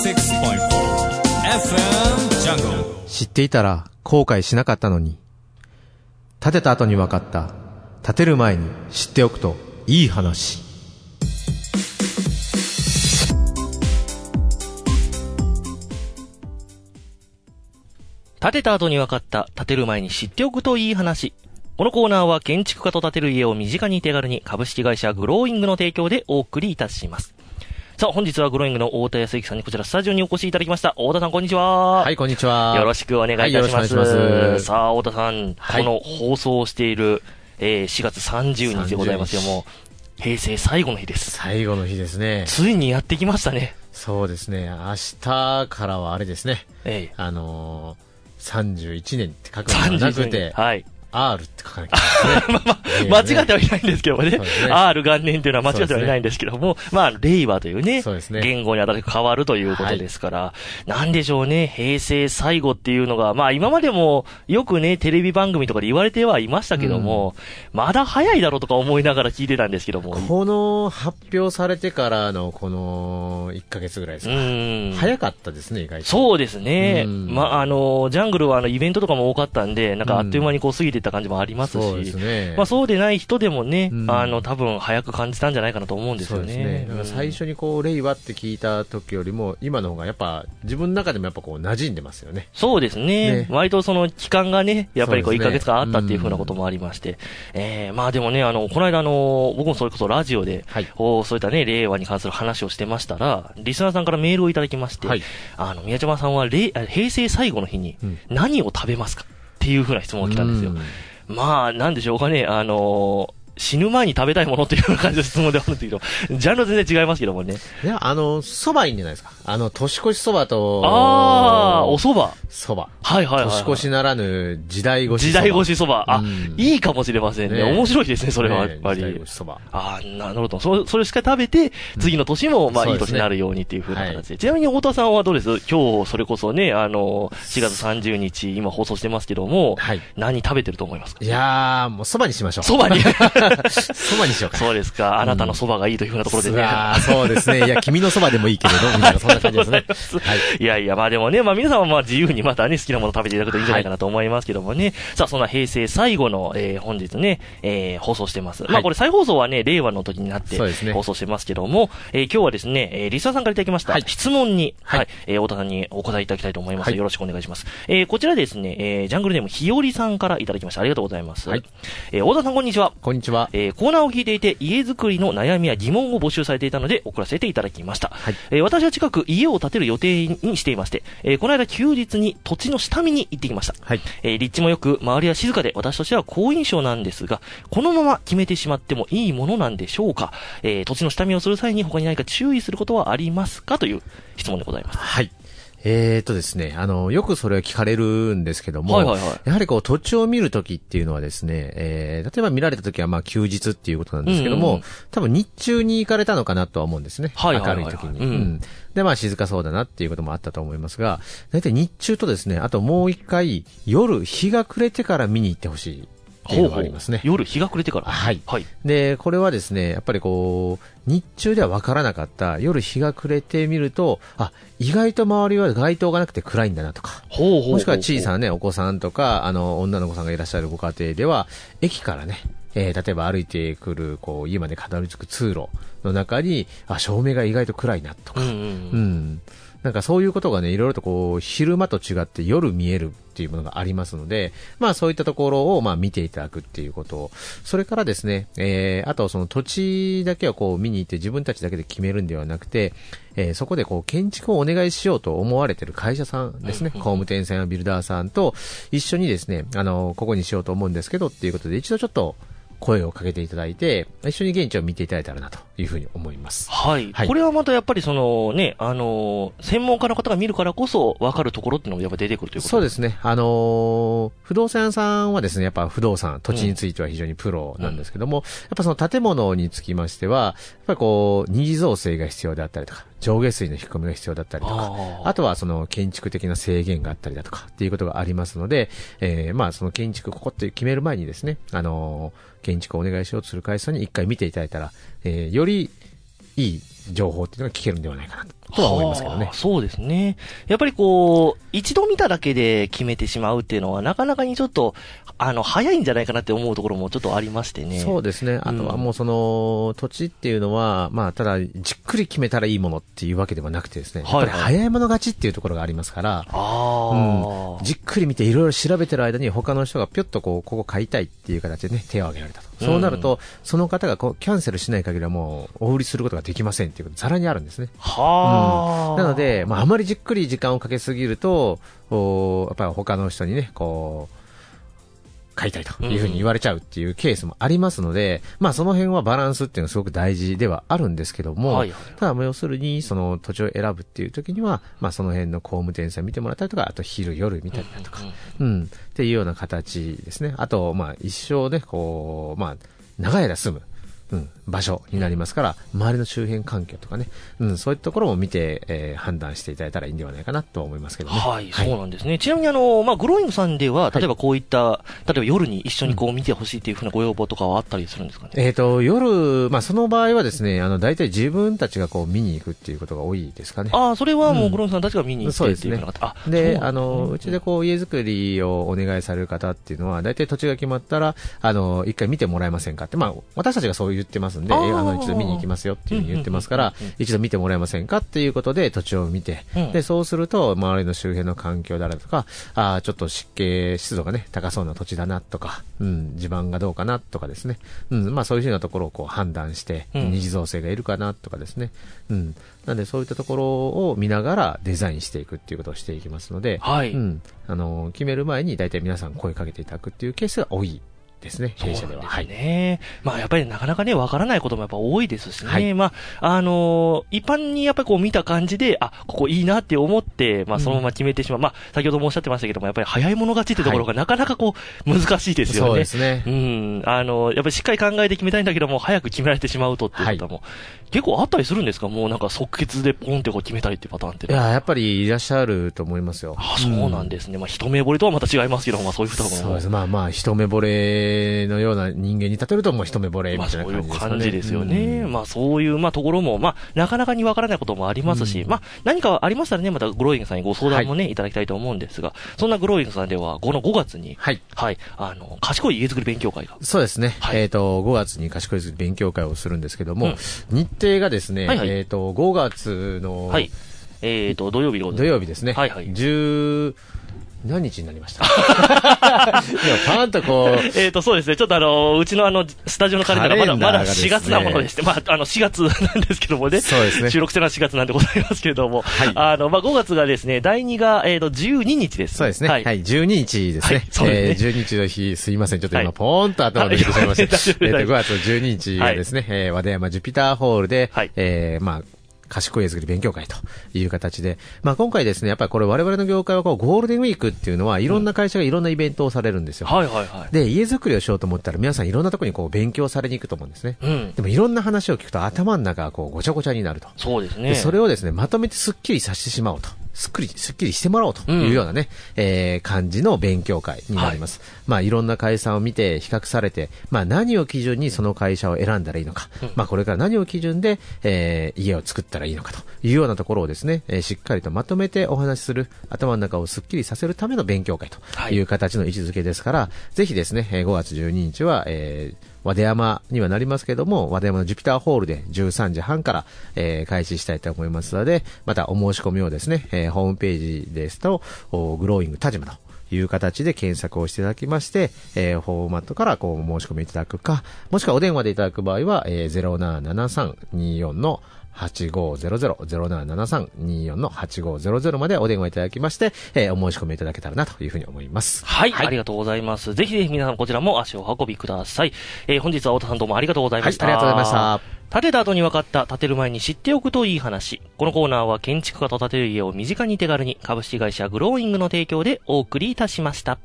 FM Jungle 知っていたら後悔しなかったのに。建てた後に分かった。建てる前に知っておくといい話。建てた後に分かった、建てる前に知っておくといい話。このコーナーは建築家と建てる家を身近に手軽に株式会社グローイングの提供でお送りいたします。さあ、本日はグローイングの太田康之さんにこちらスタジオにお越しいただきました。太田さん、こんにちは。はい、こんにちは。よろしくお願いいたします。はいよろしくお願いしますさあ、太田さん、はいこの放送をしている、えー4月30日でございますよ、30日もう、平成最後の日です。最後の日ですね。ついにやってきましたね。そうですね。明日からはあれですね。えあのー、31年って書くえのではなく31て、はい。R って書かなきゃいけないです ね。間違ってはいないんですけどもね。ね R 元年というのは間違ってはいないんですけども、まあ、令和というね、そうですね言語に新しく変わるということですから、なんでしょうね、平成最後っていうのが、まあ今までもよくね、テレビ番組とかで言われてはいましたけども、まだ早いだろうとか思いながら聞いてたんですけども。この発表されてからのこの1ヶ月ぐらいですうか。ん。早かったですね、意外と。そうですね。うんまあ、あの、ジャングルはあの、イベントとかも多かったんで、なんかあっという間にこう過ぎていった感じもありますし、そうですね。まあそうでない人でもね、うんあの、多分早く感じたんじゃないかなと思うんですそうよね。ですね。最初にこう、令和って聞いた時よりも、今の方がやっぱ、自分の中でもやっぱこう、馴染んでますよね。そうですね。ね割とその期間がね、やっぱりこう1そうですねヶ月間あったっていうふうなこともありまして。ええまあでもね、あの、この間あの、僕もそれこそラジオで、はいこうそういったね、令和に関する話をしてましたら、リスナーさんからメールをいただきまして、はいあの、宮島さんは平成最後の日にうん何を食べますか？っていうふうな質問が来たんですよ。うんまあ、なんでしょうかね、あの死ぬ前に食べたいものっていうような感じの質問ではあるんですけど、ジャンルは全然違いますけどもね。いや、あの、蕎麦いいんじゃないですか。あの、年越し蕎麦と、ああ、お蕎麦。蕎麦。はいはいはい、はい。年越しならぬ時代越し蕎麦。時代越しそば。あ、うんいいかもしれませんね。ね面白いですね、それはやっねぱり。時代越し蕎麦。ああ、なるほど。そそれしか食べて、次の年も、まあ、いい年になるようにっていう風な形で。ちなみに、太田さんはどうです？今日、それこそね、あの、4月30日、今放送してますけども、はい何食べてると思いますか？いやー、もう蕎麦にしましょう。そばに。蕎麦にしようか。そうですか。あなたのそばがいいという風なところでね。あーそうですね。いや、君の蕎麦でもいいけれど、みたいな、そんな感じですね。はい。いやいや、まあでもね、まあ皆さんはまあ自由にまたね、好きなもの食べていただくといいんじゃないかなと思いますけどもね。さあ、そんな平成最後の、えー本日ね、えー放送してます。まあこれ再放送はね、令和の時になって放送してますけども、えー今日はですね、えーリスナーさんからいただきました、はい質問に、は、はいいえー太田さんにお答えいただきたいと思います。はいよろしくお願いします。えーこちらですね、えージャングルネームひよりさんからいただきました。ありがとうございます。はいえー太田さんこんにちは。こんにちは。えーコーナーを聞いていて、家づくりの悩みや疑問を募集されていたので、送らせていただきました。はいえー私は近く家を建てる予定にしていまして、えーこの間休日に土地の下見に行ってきました。はい。えー立地もよく、周りは静かで、私としては好印象なんですが、このまま決めてしまってもいいものなんでしょうかえー土地の下見をする際に他に何か注意することはありますか？という質問でございます。はい。えーとですね、あの、よくそれは聞かれるんですけども、はいはいはい。やはりこう土地を見るときっていうのはですね、えー、例えば見られたときはまあ休日っていうことなんですけども、うんうん多分日中に行かれたのかなとは思うんですね。はいはいはいはい。明るいときに、うん。で、まあ静かそうだなっていうこともあったと思いますが、大体日中とですね、あともう一回、夜日が暮れてから見に行ってほしいっていうのがありますね。夜日が暮れてから。はいはい。で、これはですね、やっぱりこう、日中では分からなかった、夜日が暮れてみると、あ、意外と周りは街灯がなくて暗いんだなとか、ほうほうほうもしくは小さなね、お子さんとか、あの、女の子さんがいらっしゃるご家庭では、駅からね、えー例えば歩いてくる、こう、家までたどり着く通路の中に、あ、照明が意外と暗いなとか、うんうんううん。ん。なんかそういうことがね、いろいろとこう、昼間と違って夜見えるっていうものがありますので、まあそういったところをまあ見ていただくっていうことそれからですね、えー、あとその土地だけをこう見に行って自分たちだけで決めるんではなくて、えー、そこでこう建築をお願いしようと思われてる会社さんですね、工務店さんやビルダーさんと一緒にですね、あの、ここにしようと思うんですけどっていうことで一度ちょっと声をかけていただいて、一緒に現地を見ていただいたらなというふうに思います。はい。はいこれはまたやっぱりそのね、あのー専門家の方が見るからこそ分かるところっていうのもやっぱ出てくるということそうですね。あのー不動産屋さんはですね、やっぱ不動産、土地については非常にプロなんですけども、やっぱその建物につきましては、やっぱりこう、二次造成が必要であったりとか、上下水の引き込みが必要だったりとか、あとはその建築的な制限があったりだとかっていうことがありますので、えー、まあその建築ここって決める前にですね、あのー建築をお願いしようとする会社に一回見ていただいたら、えー、よりいい情報っていうのが聞けるんではないかなと。とは思いますけどねはあ。そうですね。やっぱりこう、一度見ただけで決めてしまうっていうのは、なかなかにちょっと、あの、早いんじゃないかなって思うところもちょっとありましてね。そうですね。あとはもうその、土地っていうのは、まあ、ただ、じっくり決めたらいいものっていうわけではなくてですね、はいぱり早い者勝ちっていうところがありますから、ああ、うん、じっくり見ていろいろ調べてる間に他の人がぴょっとこう、ここ買いたいっていう形でね、手を挙げられたと。そうなると、その方がこうキャンセルしない限りはもう、お売りすることができませんっていうことざらにあるんですね。はあ、なので、まあ、あまりじっくり時間をかけすぎると、おやっぱり他の人にね、こう、買いたいというふうに言われちゃうっていうケースもありますので、まあその辺はバランスっていうのはすごく大事ではあるんですけども、はいはいただまあ要するにその土地を選ぶっていう時には、まあその辺の工務店さん見てもらったりとか、あと昼夜見たりだとか、うん、っていうような形ですね。あと、まあ一生ね、こう、まあ長い間住む。うん、場所になりますから、周りの周辺環境とかね、うん、そういったところも見て、えー判断していただいたらいいんではないかなとは思いますけどね。はい、そうなんですね。ちなみにあの、まあ、グローイングさんでは、い例えばこういった、例えば夜に一緒にこう見てほしいっていうふうなご要望とかはあったりするんですかね？えっ、と、夜、まあ、その場合はですね、あの、大体自分たちがこう見に行くっていうことが多いですかね。ああ、それはもううんグローイングさんたちが見に行ってっていうふうな方。あ、で、そうあの、うちでこう、家づくりをお願いされる方っていうのは、大体土地が決まったら、あの、一回見てもらえませんかって、まあ、私たちがそう言ってますんで、あの、一度見に行きますよっていうふうに言ってますから一度見てもらえませんかっていうことで土地を見て、うん。で、そうすると、周りの周辺の環境であるとか、あーちょっと湿気、湿度がね、高そうな土地だなとか、うん、地盤がどうかなとかですね、うん、まあそういうふうなところをこう判断して、うん。二次造成がいるかなとかですね、うん。なんでそういったところを見ながらデザインしていくっていうことをしていきますので、はい。うん。あの、決める前に大体皆さん声かけていただくっていうケースが多いですね、弊社では。そうなんですね。まあやっぱりなかなかね、わからないこともやっぱ多いですしね。はいまあ、あのー一般にやっぱりこう見た感じで、あ、ここいいなって思って、まあそのまま決めてしまう。まあ、先ほどもおっしゃってましたけども、やっぱり早い者勝ちってところがなかなかこう、難しいですよね。そうですねう。ん。あの、やっぱりしっかり考えて決めたいんだけども、早く決められてしまうとっていう方も、結構あったりするんですか？もうなんか即決でポンってこう決めたいっていうパターンっていや、やっぱりいらっしゃると思いますよ。あ、そうなんですね。まあ一目惚れとはまた違いますけど、まあそういう方も。そうです。まあまあ、一目惚れのような人間に例えると、もう一目惚れみまあたいな感じですかね。感じですよね。うんまあそういう、まあところも、まあなかなかにわからないこともありますし、うんまあ何かありましたらね、またグローイングさんにご相談もね、い、ただきたいと思うんですが、そんなグローイングさんでは、この5月に、はい。はい、あの、賢い家づくり勉強会が。そうですね。はいえっ、と、5月に賢いず勉強会をするんですけども、うん日程がですね、はいはいえっ、と、5月の、はい。えーと、土曜日土いま曜日ですね。はいはい10、何日になりました？パーンとこう、す。えーと、そうですね。ちょっとあの、うちのあの、スタジオのカレンダーがまだ、まだカレンダーがですね4月なものでして、まあ、あの、4月なんですけどもね。そうですね収録してるのは4月なんでございますけれども。はいあの、まあ、5月がですね、第2が、えーと、12日です。そうですね。はい。12日ですね。はいそうですねえー12日の日、すいません。ちょっと今、はいポーンと頭抜けてしまいました。はいえっと、5月の12日がですね、えー和田山ジュピターホールで、はいえーまあ、賢い絵作り勉強会という形で、まあ今回ですね、やっぱりこれ我々の業界はこうゴールデンウィークっていうのは、いろんな会社がいろんなイベントをされるんですよ。はいはいはい。で、家づくりをしようと思ったら皆さんいろんなところにこう勉強されに行くと思うんですね。うん。でもいろんな話を聞くと頭の中がこうごちゃごちゃになると。そうですね。で、それをですね、まとめてスッキリさせてしまおうと。すっくり、すっきりしてもらおうというようなね、えー感じの勉強会になります。まあ、いろんな会社を見て比較されて、まあ、何を基準にその会社を選んだらいいのか、まあ、これから何を基準で、えー家を作ったらいいのかというようなところをですね、えーしっかりとまとめてお話しする、頭の中をすっきりさせるための勉強会という形の位置づけですから、ぜひですね、えー5月12日は、えー和出山にはなりますけども、和出山のジュピターホールで13時半から、えー開始したいと思いますので、またお申し込みをですね、えーホームページですと、グローイング田島という形で検索をしていただきまして、えーフォーマットからこう申し込みいただくか、もしくはお電話でいただく場合は、えー、077324の8500、077324の8500までお電話いただきまして、えーお申し込みいただけたらなというふうに思います。はい、ありがとうございます。ぜひぜひ皆さんこちらも足を運びください。えー本日は太田さんどうもありがとうございました。はいありがとうございました。建てた後に分かった建てる前に知っておくといい話。このコーナーは建築家と建てる家を身近に手軽に株式会社グローイングの提供でお送りいたしました。